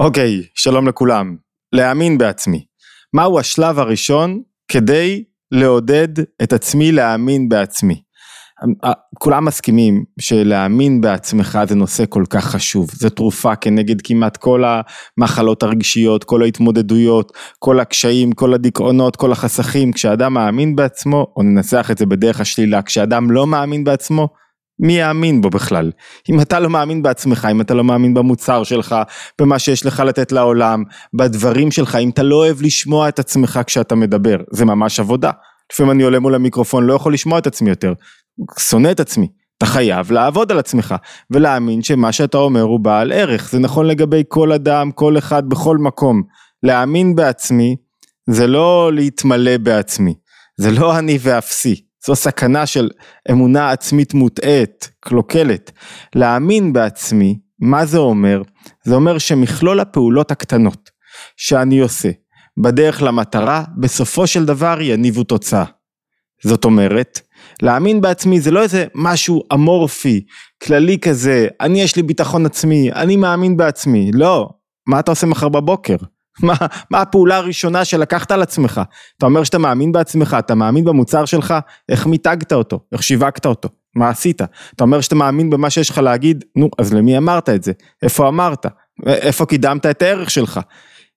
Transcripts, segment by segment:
אוקיי, שלום לכולם. להאמין בעצמי. מהו השלב הראשון כדי לעודד את עצמי להאמין בעצמי? כולם מסכימים שלהאמין בעצמך זה נושא כל כך חשוב, זו תרופה כנגד כמעט כל המחלות הרגשיות, כל ההתמודדויות, כל הקשיים, כל הדיכאונות, כל החסכים, כשאדם מאמין בעצמו, או ננסח את זה בדרך השלילה, כשאדם לא מאמין בעצמו, מי יאמין בו בכלל? אם אתה לא מאמין בעצמך, אם אתה לא מאמין במוצר שלך, במה שיש לך לתת לעולם, בדברים שלך, אם אתה לא אוהב לשמוע את עצמך כשאתה מדבר, זה ממש עבודה. לפעמים אני עולה מול המיקרופון, לא יכול לשמוע את עצמי יותר, שונא את עצמי. אתה חייב לעבוד על עצמך ולהאמין שמה שאתה אומר הוא בעל ערך, זה נכון לגבי כל אדם, כל אחד, בכל מקום. להאמין בעצמי זה לא להתמלא בעצמי, זה לא אני ואפסי, זו סכנה של אמונה עצמית מוטעית, קלוקלת. להאמין בעצמי, מה זה אומר? זה אומר שמכלול הפעולות הקטנות שאני עושה בדרך למטרה, בסופו של דבר יניבו תוצאה. זאת אומרת, להאמין בעצמי זה לא איזה משהו אמורפי, כללי כזה, אני יש לי ביטחון עצמי, אני מאמין בעצמי, לא, מה אתה עושה מחר בבוקר? מה, מה הפעולה הראשונה שלקחת על עצמך? אתה אומר שאתה מאמין בעצמך, אתה מאמין במוצר שלך, איך מיתגת אותו, איך שיווקת אותו, מה עשית? אתה אומר שאתה מאמין במה שיש לך להגיד, נו, אז למי אמרת את זה? איפה אמרת? איפה קידמת את הערך שלך?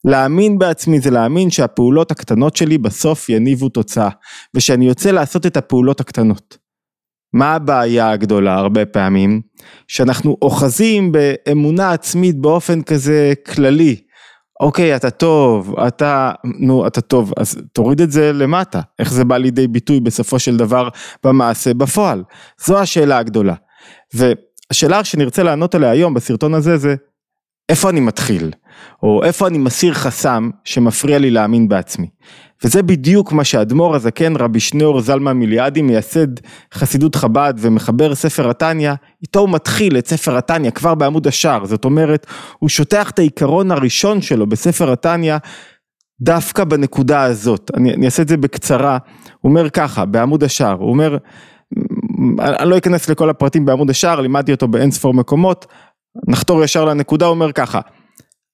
להאמין בעצמי זה להאמין שהפעולות הקטנות שלי בסוף יניבו תוצאה, ושאני יוצא לעשות את הפעולות הקטנות. מה הבעיה הגדולה הרבה פעמים? שאנחנו אוחזים באמונה עצמית באופן כזה כללי. אוקיי, אתה טוב, אתה, נו, אתה טוב, אז תוריד את זה למטה. איך זה בא לידי ביטוי בסופו של דבר במעשה בפועל? זו השאלה הגדולה. והשאלה שנרצה לענות עליה היום בסרטון הזה זה, איפה אני מתחיל? או איפה אני מסיר חסם שמפריע לי להאמין בעצמי. וזה בדיוק מה שהאדמו"ר הזקן רבי שניאור זלמן מיליאדי מייסד חסידות חב"ד ומחבר ספר התניא, איתו הוא מתחיל את ספר התניא כבר בעמוד השער, זאת אומרת הוא שוטח את העיקרון הראשון שלו בספר התניא דווקא בנקודה הזאת, אני, אני אעשה את זה בקצרה, הוא אומר ככה בעמוד השער, הוא אומר, אני לא אכנס לכל הפרטים בעמוד השער, לימדתי אותו באין ספור מקומות, נחתור ישר לנקודה, אומר ככה,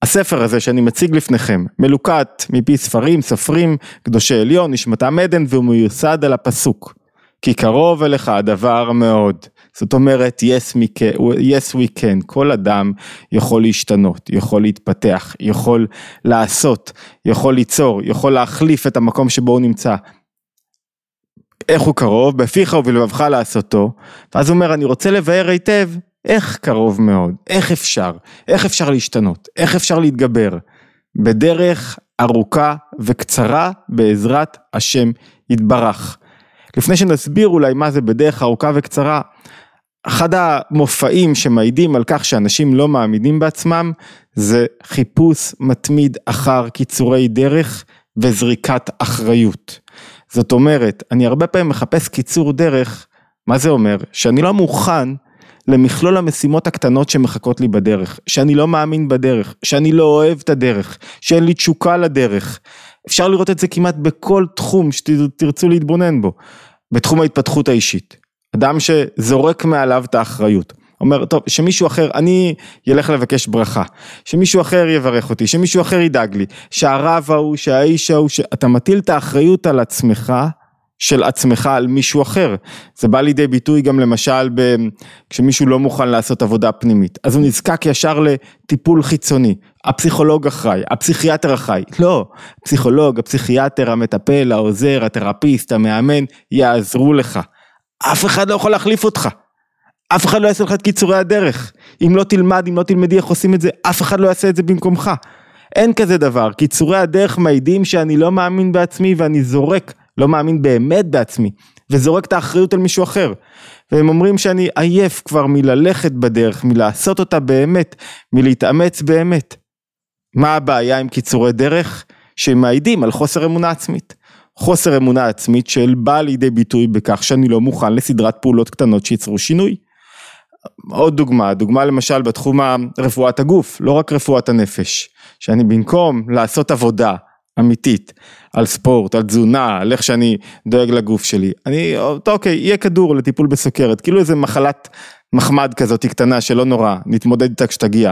הספר הזה שאני מציג לפניכם מלוקט מפי ספרים, סופרים, קדושי עליון, נשמתם עדן והוא מיוסד על הפסוק. כי קרוב אליך הדבר מאוד. זאת אומרת, yes, we can, yes we can, כל אדם יכול להשתנות, יכול להתפתח, יכול לעשות, יכול ליצור, יכול להחליף את המקום שבו הוא נמצא. איך הוא קרוב? בפיך ובלבבך לעשותו. ואז הוא אומר, אני רוצה לבאר היטב איך קרוב מאוד? איך אפשר? איך אפשר להשתנות? איך אפשר להתגבר? בדרך ארוכה וקצרה בעזרת השם יתברך. לפני שנסביר אולי מה זה בדרך ארוכה וקצרה, אחד המופעים שמעידים על כך שאנשים לא מאמינים בעצמם זה חיפוש מתמיד אחר קיצורי דרך וזריקת אחריות. זאת אומרת, אני הרבה פעמים מחפש קיצור דרך, מה זה אומר? שאני לא מוכן למכלול המשימות הקטנות שמחכות לי בדרך, שאני לא מאמין בדרך, שאני לא אוהב את הדרך, שאין לי תשוקה לדרך. אפשר לראות את זה כמעט בכל תחום שתרצו להתבונן בו. בתחום ההתפתחות האישית. אדם שזורק מעליו את האחריות. אומר, טוב, שמישהו אחר, אני ילך לבקש ברכה, שמישהו אחר יברך אותי, שמישהו אחר ידאג לי, שהרב ההוא, שהאיש ההוא, שאתה מטיל את האחריות על עצמך, של עצמך על מישהו אחר. זה בא לידי ביטוי גם למשל ב... כשמישהו לא מוכן לעשות עבודה פנימית, אז הוא נזקק ישר לטיפול חיצוני. הפסיכולוג אחראי, הפסיכיאטר אחראי. לא, הפסיכולוג, הפסיכיאטר, המטפל, העוזר, התרפיסט, המאמן, יעזרו לך. אף אחד לא יכול להחליף אותך. אף אחד לא יעשה לך את קיצורי הדרך. אם לא תלמד, אם לא תלמדי איך עושים את זה, אף אחד לא יעשה את זה במקומך. אין כזה דבר, קיצורי הדרך מעידים שאני לא מאמין בעצמי ואני זורק לא מאמין באמת בעצמי, וזורק את האחריות על מישהו אחר. והם אומרים שאני עייף כבר מללכת בדרך, מלעשות אותה באמת, מלהתאמץ באמת. מה הבעיה עם קיצורי דרך? שהם מעידים על חוסר אמונה עצמית. חוסר אמונה עצמית של בא לידי ביטוי בכך שאני לא מוכן לסדרת פעולות קטנות שייצרו שינוי. עוד דוגמה, דוגמה למשל בתחום רפואת הגוף, לא רק רפואת הנפש, שאני במקום לעשות עבודה אמיתית על ספורט, על תזונה, על איך שאני דואג לגוף שלי. אני, אוקיי, יהיה כדור לטיפול בסוכרת, כאילו איזה מחלת מחמד כזאת קטנה שלא נורא, נתמודד איתה כשתגיע,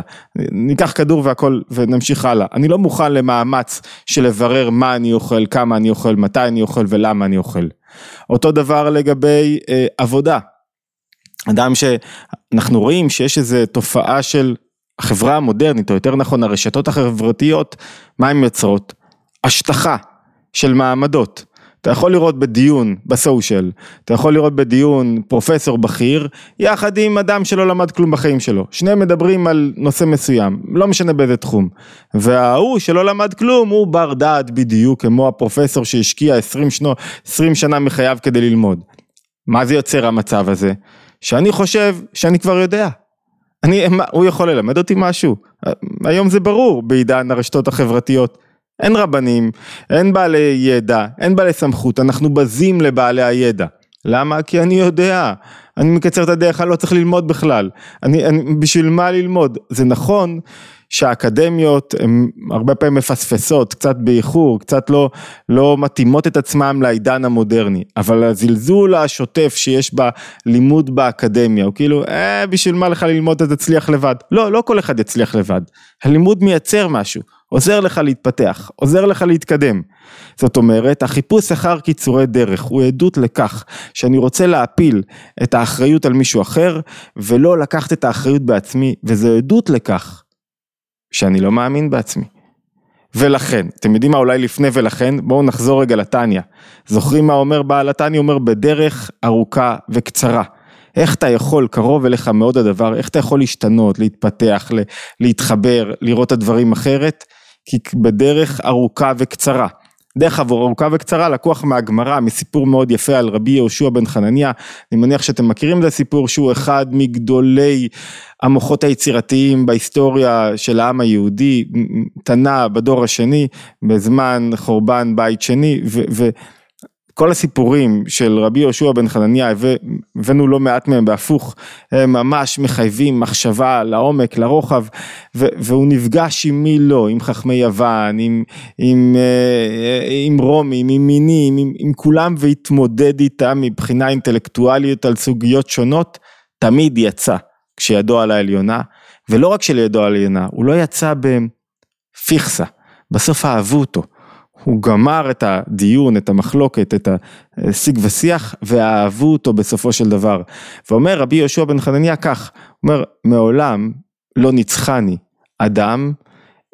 ניקח כדור והכל ונמשיך הלאה. אני לא מוכן למאמץ של לברר מה אני אוכל, כמה אני אוכל, מתי אני אוכל ולמה אני אוכל. אותו דבר לגבי אה, עבודה. אדם שאנחנו רואים שיש איזו תופעה של החברה המודרנית, או יותר נכון הרשתות החברתיות, מה הן יוצרות? השטחה של מעמדות. אתה יכול לראות בדיון בסושיאל, אתה יכול לראות בדיון פרופסור בכיר, יחד עם אדם שלא למד כלום בחיים שלו. שניהם מדברים על נושא מסוים, לא משנה באיזה תחום. וההוא שלא למד כלום הוא בר דעת בדיוק כמו הפרופסור שהשקיע 20, שנו, 20 שנה מחייו כדי ללמוד. מה זה יוצר המצב הזה? שאני חושב שאני כבר יודע. אני, הוא יכול ללמד אותי משהו. היום זה ברור בעידן הרשתות החברתיות. אין רבנים, אין בעלי ידע, אין בעלי סמכות, אנחנו בזים לבעלי הידע. למה? כי אני יודע, אני מקצר את הדרך, אני לא צריך ללמוד בכלל. אני, אני, בשביל מה ללמוד? זה נכון שהאקדמיות הן הרבה פעמים מפספסות, קצת באיחור, קצת לא, לא מתאימות את עצמם לעידן המודרני, אבל הזלזול השוטף שיש בלימוד באקדמיה, הוא כאילו, אה, בשביל מה לך ללמוד אתה תצליח לבד. לא, לא כל אחד יצליח לבד. הלימוד מייצר משהו. עוזר לך להתפתח, עוזר לך להתקדם. זאת אומרת, החיפוש אחר קיצורי דרך הוא עדות לכך שאני רוצה להפיל את האחריות על מישהו אחר ולא לקחת את האחריות בעצמי, וזו עדות לכך שאני לא מאמין בעצמי. ולכן, אתם יודעים מה אולי לפני ולכן? בואו נחזור רגע לטניה. זוכרים מה אומר בעל התניא? אומר בדרך ארוכה וקצרה. איך אתה יכול, קרוב אליך מאוד הדבר, איך אתה יכול להשתנות, להתפתח, להתחבר, לראות את הדברים אחרת? כי בדרך ארוכה וקצרה. דרך ארוכה וקצרה לקוח מהגמרא, מסיפור מאוד יפה על רבי יהושע בן חנניה, אני מניח שאתם מכירים את הסיפור שהוא אחד מגדולי המוחות היצירתיים בהיסטוריה של העם היהודי, תנא בדור השני, בזמן חורבן בית שני, ו... ו כל הסיפורים של רבי יהושע בן חנניה, הבאנו לא מעט מהם בהפוך, הם ממש מחייבים מחשבה לעומק, לרוחב, והוא נפגש עם מי לא, עם חכמי יוון, עם, עם, אה, עם רומים, עם מינים, עם, עם כולם, והתמודד איתם מבחינה אינטלקטואלית על סוגיות שונות, תמיד יצא כשידו על העליונה, ולא רק שלידו על העליונה, הוא לא יצא בפיכסה, בסוף אהבו אותו. הוא גמר את הדיון, את המחלוקת, את השיג ושיח, ואהבו אותו בסופו של דבר. ואומר רבי יהושע בן חנניה כך, הוא אומר, מעולם לא ניצחני אדם,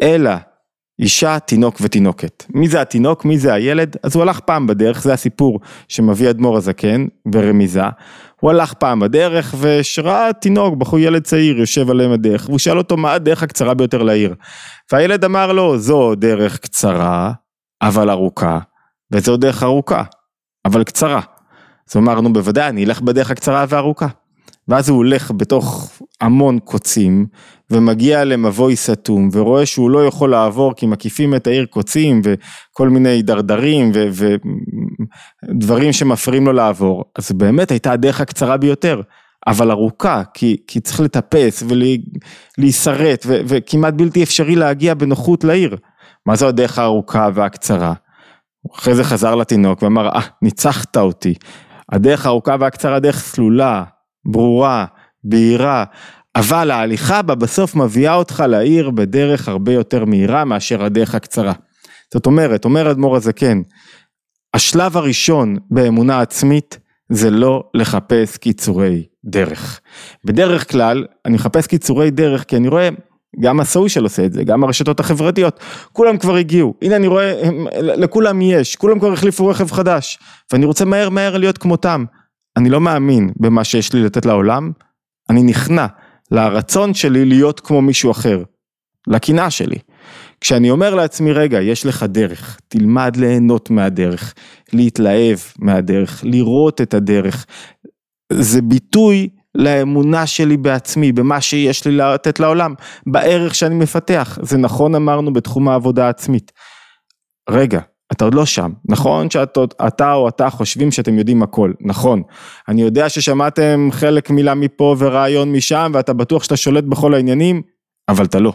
אלא אישה, תינוק ותינוקת. מי זה התינוק, מי זה הילד? אז הוא הלך פעם בדרך, זה הסיפור שמביא אדמו"ר הזקן ברמיזה. הוא הלך פעם בדרך ושראה תינוק, בחור ילד צעיר, יושב עליהם הדרך, והוא שאל אותו מה הדרך הקצרה ביותר לעיר. והילד אמר לו, זו דרך קצרה, אבל ארוכה, וזו דרך ארוכה, אבל קצרה. אז אמרנו בוודאי אני אלך בדרך הקצרה והארוכה. ואז הוא הולך בתוך המון קוצים ומגיע למבוי סתום ורואה שהוא לא יכול לעבור כי מקיפים את העיר קוצים וכל מיני דרדרים ודברים שמפריעים לו לעבור. אז באמת הייתה הדרך הקצרה ביותר, אבל ארוכה, כי, כי צריך לטפס ולהישרט וכמעט בלתי אפשרי להגיע בנוחות לעיר. מה זו הדרך הארוכה והקצרה? אחרי זה חזר לתינוק ואמר, אה, ניצחת אותי. הדרך הארוכה והקצרה דרך סלולה, ברורה, בהירה, אבל ההליכה בה בסוף מביאה אותך לעיר בדרך הרבה יותר מהירה מאשר הדרך הקצרה. זאת אומרת, אומר אדמו"ר הזקן, השלב הראשון באמונה עצמית זה לא לחפש קיצורי דרך. בדרך כלל אני מחפש קיצורי דרך כי אני רואה גם הסושיאל עושה את זה, גם הרשתות החברתיות, כולם כבר הגיעו, הנה אני רואה, לכולם יש, כולם כבר החליפו רכב חדש, ואני רוצה מהר מהר להיות כמותם. אני לא מאמין במה שיש לי לתת לעולם, אני נכנע לרצון שלי להיות כמו מישהו אחר, לקנאה שלי. כשאני אומר לעצמי, רגע, יש לך דרך, תלמד ליהנות מהדרך, להתלהב מהדרך, לראות את הדרך. זה ביטוי לאמונה שלי בעצמי, במה שיש לי לתת לעולם, בערך שאני מפתח. זה נכון אמרנו בתחום העבודה העצמית. רגע, אתה עוד לא שם, נכון שאתה או אתה חושבים שאתם יודעים הכל, נכון. אני יודע ששמעתם חלק מילה מפה ורעיון משם ואתה בטוח שאתה שולט בכל העניינים, אבל אתה לא.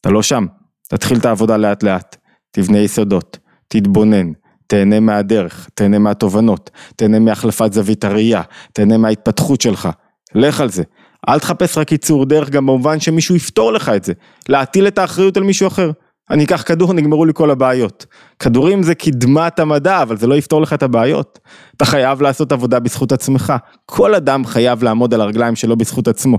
אתה לא שם. תתחיל את העבודה לאט לאט, תבנה יסודות, תתבונן, תהנה מהדרך, תהנה מהתובנות, תהנה מהחלפת זווית הראייה, תהנה מההתפתחות שלך. לך על זה. אל תחפש רק קיצור דרך גם במובן שמישהו יפתור לך את זה, להטיל את האחריות על מישהו אחר. אני אקח כדור, נגמרו לי כל הבעיות. כדורים זה קדמת המדע, אבל זה לא יפתור לך את הבעיות. אתה חייב לעשות עבודה בזכות עצמך. כל אדם חייב לעמוד על הרגליים שלו בזכות עצמו.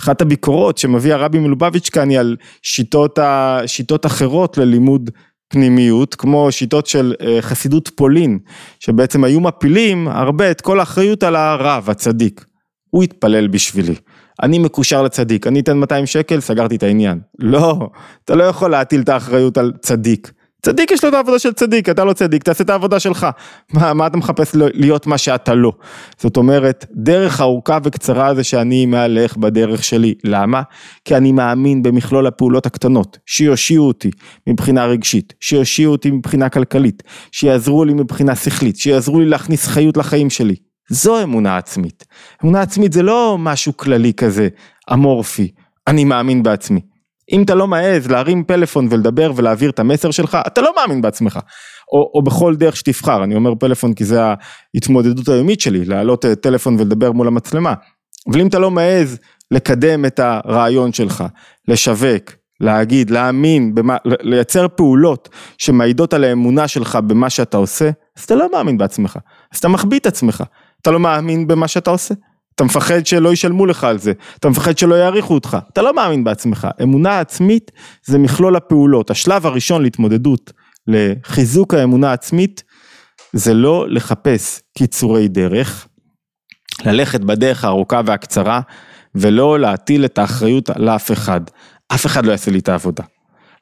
אחת הביקורות שמביא הרבי מלובביץ' כאן היא על שיטות, ה... שיטות אחרות ללימוד פנימיות, כמו שיטות של אה, חסידות פולין, שבעצם היו מפילים הרבה את כל האחריות על הרב, הצדיק. הוא התפלל בשבילי. אני מקושר לצדיק, אני אתן 200 שקל, סגרתי את העניין. לא, אתה לא יכול להטיל את האחריות על צדיק. צדיק יש לו את העבודה של צדיק, אתה לא צדיק, תעשה את העבודה שלך. מה, מה אתה מחפש להיות מה שאתה לא? זאת אומרת, דרך ארוכה וקצרה זה שאני מהלך בדרך שלי. למה? כי אני מאמין במכלול הפעולות הקטנות, שיושיעו אותי מבחינה רגשית, שיושיעו אותי מבחינה כלכלית, שיעזרו לי מבחינה שכלית, שיעזרו לי להכניס חיות לחיים שלי. זו אמונה עצמית. אמונה עצמית זה לא משהו כללי כזה, אמורפי, אני מאמין בעצמי. אם אתה לא מעז להרים פלאפון ולדבר ולהעביר את המסר שלך, אתה לא מאמין בעצמך. או, או בכל דרך שתבחר, אני אומר פלאפון כי זה ההתמודדות היומית שלי, להעלות טלפון ולדבר מול המצלמה. אבל אם אתה לא מעז לקדם את הרעיון שלך, לשווק, להגיד, להאמין, במה, לייצר פעולות שמעידות על האמונה שלך במה שאתה עושה, אז אתה לא מאמין בעצמך, אז אתה מחביא את עצמך. אתה לא מאמין במה שאתה עושה. אתה מפחד שלא ישלמו לך על זה, אתה מפחד שלא יעריכו אותך, אתה לא מאמין בעצמך. אמונה עצמית זה מכלול הפעולות. השלב הראשון להתמודדות לחיזוק האמונה העצמית זה לא לחפש קיצורי דרך, ללכת בדרך הארוכה והקצרה ולא להטיל את האחריות על אף אחד. אף אחד לא יעשה לי את העבודה.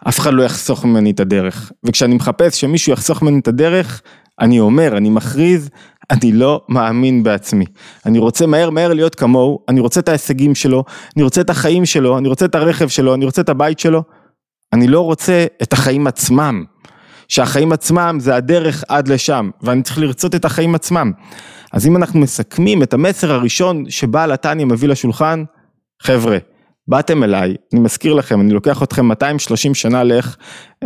אף אחד לא יחסוך ממני את הדרך. וכשאני מחפש שמישהו יחסוך ממני את הדרך, אני אומר, אני מכריז, אני לא מאמין בעצמי. אני רוצה מהר מהר להיות כמוהו, אני רוצה את ההישגים שלו, אני רוצה את החיים שלו, אני רוצה את הרכב שלו, אני רוצה את הבית שלו. אני לא רוצה את החיים עצמם. שהחיים עצמם זה הדרך עד לשם, ואני צריך לרצות את החיים עצמם. אז אם אנחנו מסכמים את המסר הראשון שבעל התניא מביא לשולחן, חבר'ה, באתם אליי, אני מזכיר לכם, אני לוקח אתכם 230 שנה לך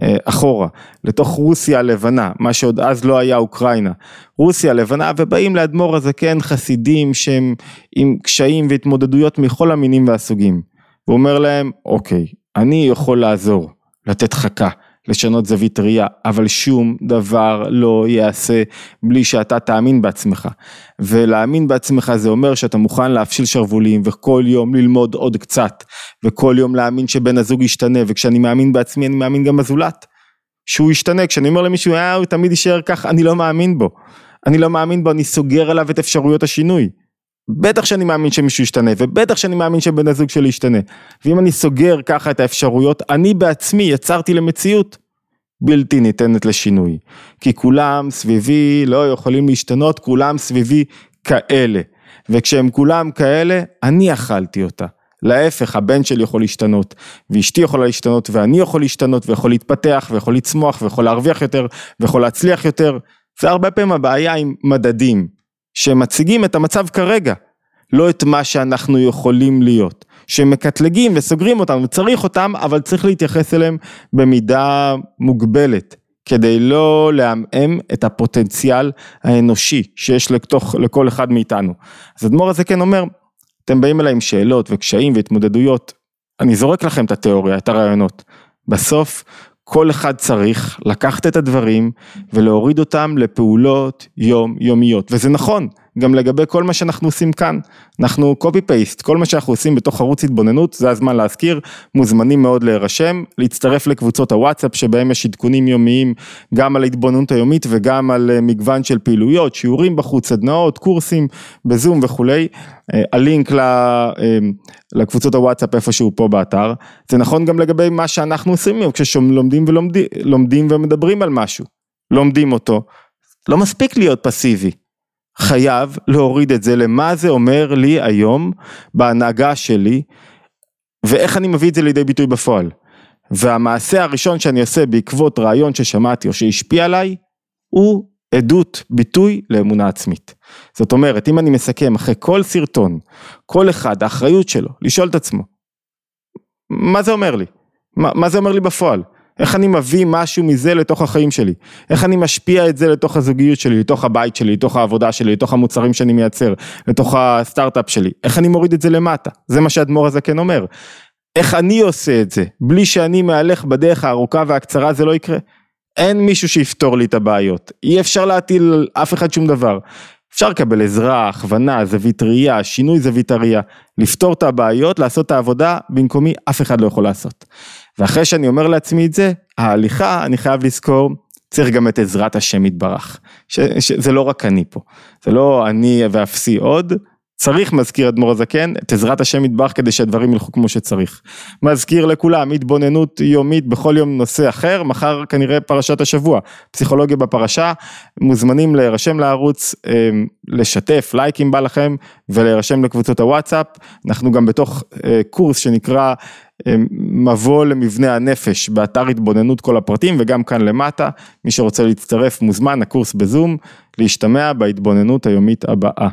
אה, אחורה, לתוך רוסיה הלבנה, מה שעוד אז לא היה אוקראינה, רוסיה הלבנה, ובאים לאדמו"ר הזקן חסידים שהם עם קשיים והתמודדויות מכל המינים והסוגים. הוא אומר להם, אוקיי, אני יכול לעזור, לתת חכה, לשנות זווית ראייה, אבל שום דבר לא ייעשה בלי שאתה תאמין בעצמך. ולהאמין בעצמך זה אומר שאתה מוכן להפשיל שרוולים וכל יום ללמוד עוד קצת, וכל יום להאמין שבן הזוג ישתנה, וכשאני מאמין בעצמי אני מאמין גם בזולת. שהוא ישתנה, כשאני אומר למישהו, אה, הוא תמיד יישאר כך, אני לא מאמין בו. אני לא מאמין בו, אני סוגר עליו את אפשרויות השינוי. בטח שאני מאמין שמישהו ישתנה, ובטח שאני מאמין שבן הזוג שלי ישתנה. ואם אני סוגר ככה את האפשרויות, אני בעצמי יצרתי למציאות בלתי ניתנת לשינוי. כי כולם סביבי לא יכולים להשתנות, כולם סביבי כאלה. וכשהם כולם כאלה, אני אכלתי אותה. להפך, הבן שלי יכול להשתנות, ואשתי יכולה להשתנות, ואני יכול להשתנות, ויכול להתפתח, ויכול לצמוח, ויכול להרוויח יותר, ויכול להצליח יותר. זה הרבה פעמים הבעיה עם מדדים. שמציגים את המצב כרגע, לא את מה שאנחנו יכולים להיות. שמקטלגים וסוגרים אותם וצריך אותם, אבל צריך להתייחס אליהם במידה מוגבלת. כדי לא לעמעם את הפוטנציאל האנושי שיש לתוך, לכל אחד מאיתנו. אז אדמו"ר הזה כן אומר, אתם באים אליי עם שאלות וקשיים והתמודדויות, אני זורק לכם את התיאוריה, את הרעיונות. בסוף כל אחד צריך לקחת את הדברים ולהוריד אותם לפעולות יומיומיות, וזה נכון, גם לגבי כל מה שאנחנו עושים כאן, אנחנו copy paste, כל מה שאנחנו עושים בתוך ערוץ התבוננות, זה הזמן להזכיר, מוזמנים מאוד להירשם, להצטרף לקבוצות הוואטסאפ שבהם יש עדכונים יומיים גם על ההתבוננות היומית וגם על אה, מגוון של פעילויות, שיעורים בחוץ, סדנאות, קורסים בזום וכולי, אה, הלינק אה, לקבוצות הוואטסאפ איפשהו פה באתר, זה נכון גם לגבי מה שאנחנו עושים כשלומדים ולומדים ומדברים על משהו, לומדים אותו, לא מספיק להיות פסיבי. חייב להוריד את זה למה זה אומר לי היום בהנהגה שלי ואיך אני מביא את זה לידי ביטוי בפועל. והמעשה הראשון שאני עושה בעקבות רעיון ששמעתי או שהשפיע עליי הוא עדות, ביטוי לאמונה עצמית. זאת אומרת, אם אני מסכם אחרי כל סרטון, כל אחד, האחריות שלו, לשאול את עצמו, מה זה אומר לי? מה, מה זה אומר לי בפועל? איך אני מביא משהו מזה לתוך החיים שלי, איך אני משפיע את זה לתוך הזוגיות שלי, לתוך הבית שלי, לתוך העבודה שלי, לתוך המוצרים שאני מייצר, לתוך הסטארט-אפ שלי, איך אני מוריד את זה למטה, זה מה שאדמו"ר הזקן אומר. איך אני עושה את זה, בלי שאני מהלך בדרך הארוכה והקצרה זה לא יקרה. אין מישהו שיפתור לי את הבעיות, אי אפשר להטיל אף אחד שום דבר. אפשר לקבל עזרה, הכוונה, זווית ראייה, שינוי זווית הראייה, לפתור את הבעיות, לעשות את העבודה, במקומי אף אחד לא יכול לעשות. ואחרי שאני אומר לעצמי את זה, ההליכה, אני חייב לזכור, צריך גם את עזרת השם יתברך. שזה לא רק אני פה, זה לא אני ואפסי עוד, צריך מזכיר אדמו"ר הזקן את עזרת השם יתברך כדי שהדברים ילכו כמו שצריך. מזכיר לכולם התבוננות יומית בכל יום נושא אחר, מחר כנראה פרשת השבוע, פסיכולוגיה בפרשה, מוזמנים להירשם לערוץ, אמ, לשתף לייק אם בא לכם ולהירשם לקבוצות הוואטסאפ, אנחנו גם בתוך אה, קורס שנקרא אמ, מבוא למבנה הנפש באתר התבוננות כל הפרטים וגם כאן למטה, מי שרוצה להצטרף מוזמן, הקורס בזום, להשתמע בהתבוננות היומית הבאה.